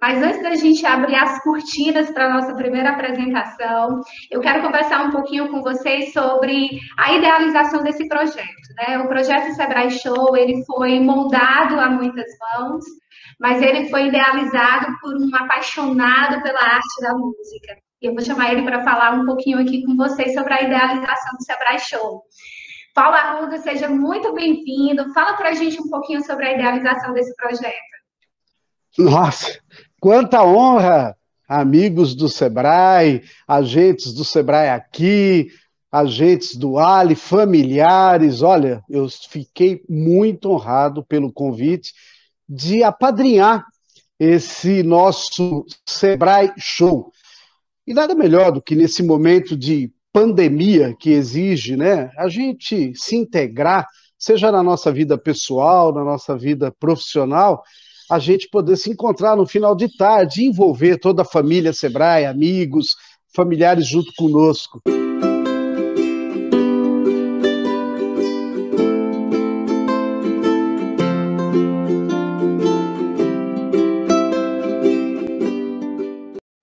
Mas antes da gente abrir as cortinas para a nossa primeira apresentação, eu quero conversar um pouquinho com vocês sobre a idealização desse projeto. Né? O projeto Sebrae Show ele foi moldado a muitas mãos, mas ele foi idealizado por um apaixonado pela arte da música. E eu vou chamar ele para falar um pouquinho aqui com vocês sobre a idealização do Sebrae Show. Paulo Arruda, seja muito bem-vindo. Fala para a gente um pouquinho sobre a idealização desse projeto. Nossa, quanta honra, amigos do Sebrae, agentes do Sebrae aqui, agentes do Ali, familiares. Olha, eu fiquei muito honrado pelo convite de apadrinhar esse nosso Sebrae Show. E nada melhor do que nesse momento de pandemia que exige, né, a gente se integrar, seja na nossa vida pessoal, na nossa vida profissional, a gente poder se encontrar no final de tarde, envolver toda a família Sebrae, amigos, familiares junto conosco.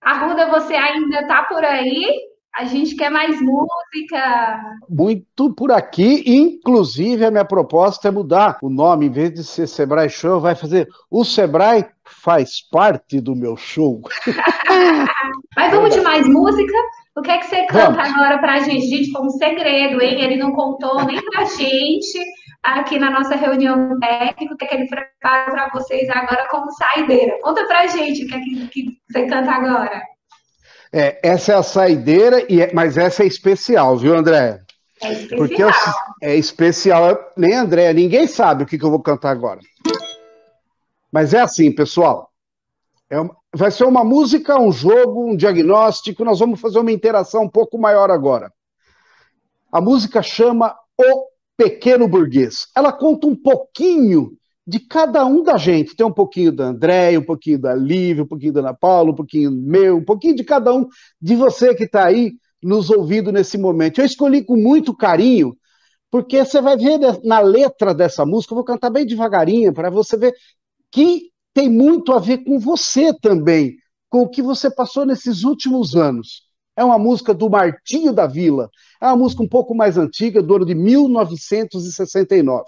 Arruda, você ainda está por aí? A gente quer mais música. Muito por aqui. Inclusive, a minha proposta é mudar o nome. Em vez de ser Sebrae Show, vai fazer O Sebrae faz parte do meu show. Mas vamos de mais música? O que é que você canta vamos. agora pra gente? Gente, foi um segredo, hein? Ele não contou nem pra gente aqui na nossa reunião técnica, o que, é que ele prepara para vocês agora como saideira. Conta pra gente o que é que, que você canta agora. É, essa é a saideira, e é, mas essa é especial, viu, André? É especial. Porque eu, é especial. Nem André, ninguém sabe o que, que eu vou cantar agora. Mas é assim, pessoal. É uma, vai ser uma música, um jogo, um diagnóstico. Nós vamos fazer uma interação um pouco maior agora. A música chama O Pequeno Burguês. Ela conta um pouquinho de cada um da gente. Tem um pouquinho da André, um pouquinho da Lívia, um pouquinho da Ana Paula, um pouquinho meu, um pouquinho de cada um de você que está aí nos ouvindo nesse momento. Eu escolhi com muito carinho, porque você vai ver na letra dessa música, eu vou cantar bem devagarinho, para você ver que tem muito a ver com você também, com o que você passou nesses últimos anos. É uma música do Martinho da Vila, é uma música um pouco mais antiga, do ano de 1969.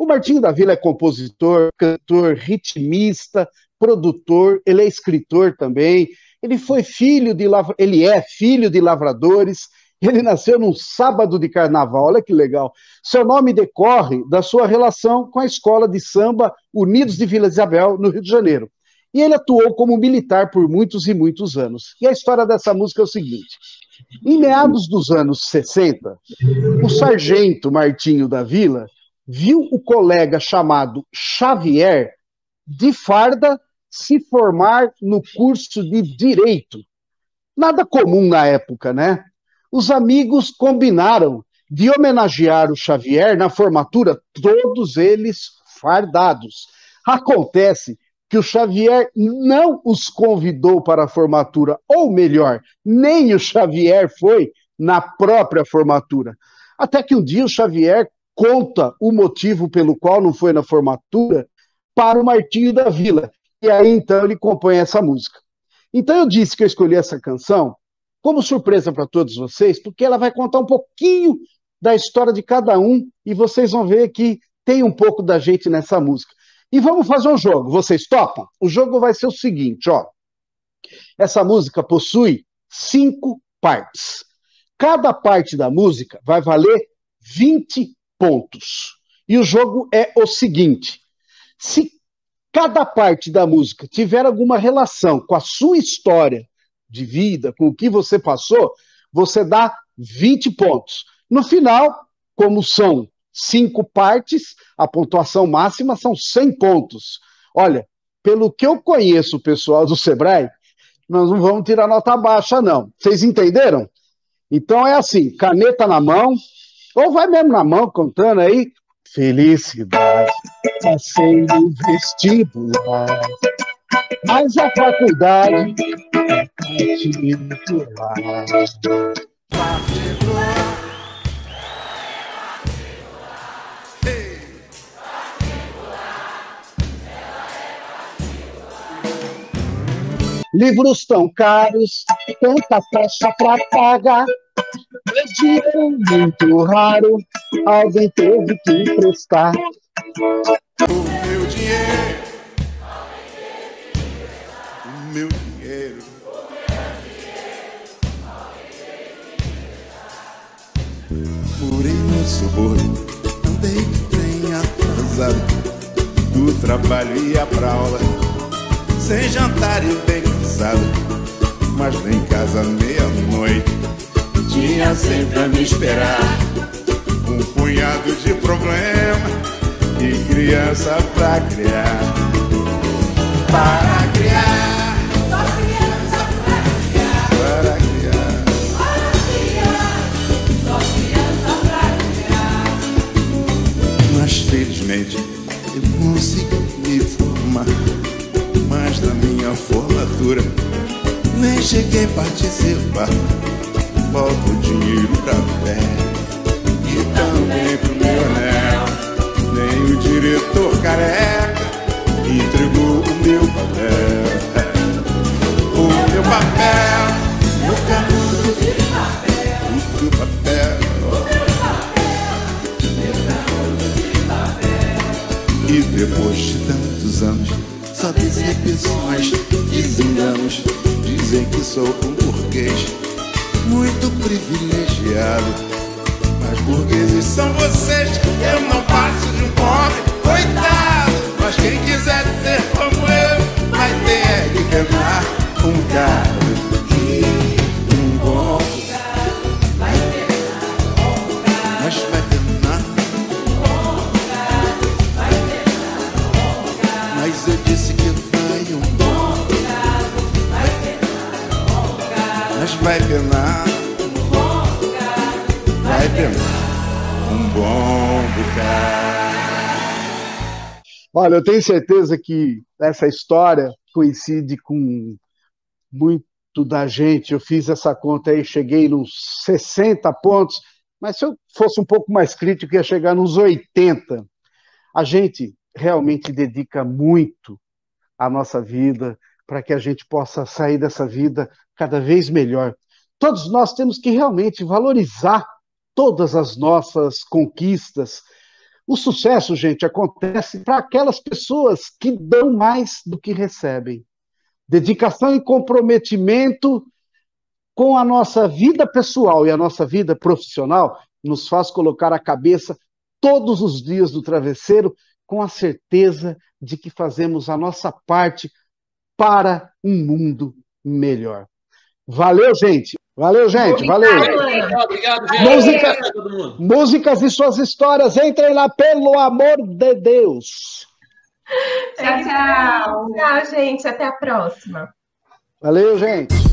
O Martinho da Vila é compositor, cantor, ritmista, produtor, ele é escritor também. Ele foi filho de ele é filho de lavradores. Ele nasceu num sábado de carnaval, olha que legal. Seu nome decorre da sua relação com a escola de samba Unidos de Vila Isabel, no Rio de Janeiro. E ele atuou como militar por muitos e muitos anos. E a história dessa música é o seguinte: em meados dos anos 60, o sargento Martinho da Vila viu o colega chamado Xavier de farda se formar no curso de direito. Nada comum na época, né? Os amigos combinaram de homenagear o Xavier na formatura, todos eles fardados. Acontece que o Xavier não os convidou para a formatura, ou melhor, nem o Xavier foi na própria formatura. Até que um dia o Xavier conta o motivo pelo qual não foi na formatura para o Martinho da Vila. E aí então ele compõe essa música. Então eu disse que eu escolhi essa canção como surpresa para todos vocês, porque ela vai contar um pouquinho da história de cada um e vocês vão ver que tem um pouco da gente nessa música. E vamos fazer um jogo. Vocês topam? O jogo vai ser o seguinte, ó. Essa música possui cinco partes. Cada parte da música vai valer 20 pontos. E o jogo é o seguinte: se cada parte da música tiver alguma relação com a sua história de vida, com o que você passou, você dá 20 pontos. No final, como são cinco partes, a pontuação máxima são 100 pontos. Olha, pelo que eu conheço o pessoal do Sebrae, nós não vamos tirar nota baixa, não. Vocês entenderam? Então é assim: caneta na mão, ou vai mesmo na mão contando aí. Felicidade, passei no vestibular, mas a faculdade é particular. Particular. livros tão caros, tanta taxa pra pagar. Meu dinheiro muito raro, alguém teve que emprestar. O meu dinheiro, o meu dinheiro. Morei no subúrbio, andei de trem atrasado. Do trabalho ia pra aula, sem jantar e bem cansado. Mas lá em casa meia-noite, tinha sempre a me esperar. Um punhado de problema e criança pra criar. Para criar, Só criança pra criar, para criar. para criar. Só criança pra criar. Mas felizmente eu consegui me formar. Mas da minha formatura nem cheguei a participar. Falta o dinheiro pra pé e também pro meu anel. Nem o diretor careca entregou o meu papel. O meu papel, meu canudo de papel, o meu papel. E depois de tantos anos, só decepções, desenganos, dizem que sou um burguês muito privilegiado. Mas burgueses são vocês, eu não passo de um pobre, coitado. Mas quem quiser ser como eu, vai ter que quebrar um carro e um bom. Mas vai penar Mas eu disse que vai penar Vai penar Um bom bocado Olha, eu tenho certeza que essa história coincide com muito da gente. Eu fiz essa conta aí, cheguei nos 60 pontos, mas se eu fosse um pouco mais crítico, ia chegar nos 80. A gente realmente dedica muito a nossa vida para que a gente possa sair dessa vida cada vez melhor. Todos nós temos que realmente valorizar todas as nossas conquistas. O sucesso, gente, acontece para aquelas pessoas que dão mais do que recebem. Dedicação e comprometimento com a nossa vida pessoal e a nossa vida profissional nos faz colocar a cabeça todos os dias do travesseiro com a certeza de que fazemos a nossa parte para um mundo melhor. Valeu, gente! Valeu, gente! Valeu! Obrigado, gente. Música-. Músicas e suas histórias, entrem lá, pelo amor de Deus! Tchau, tchau. Tchau, gente. Até a próxima. Valeu, gente!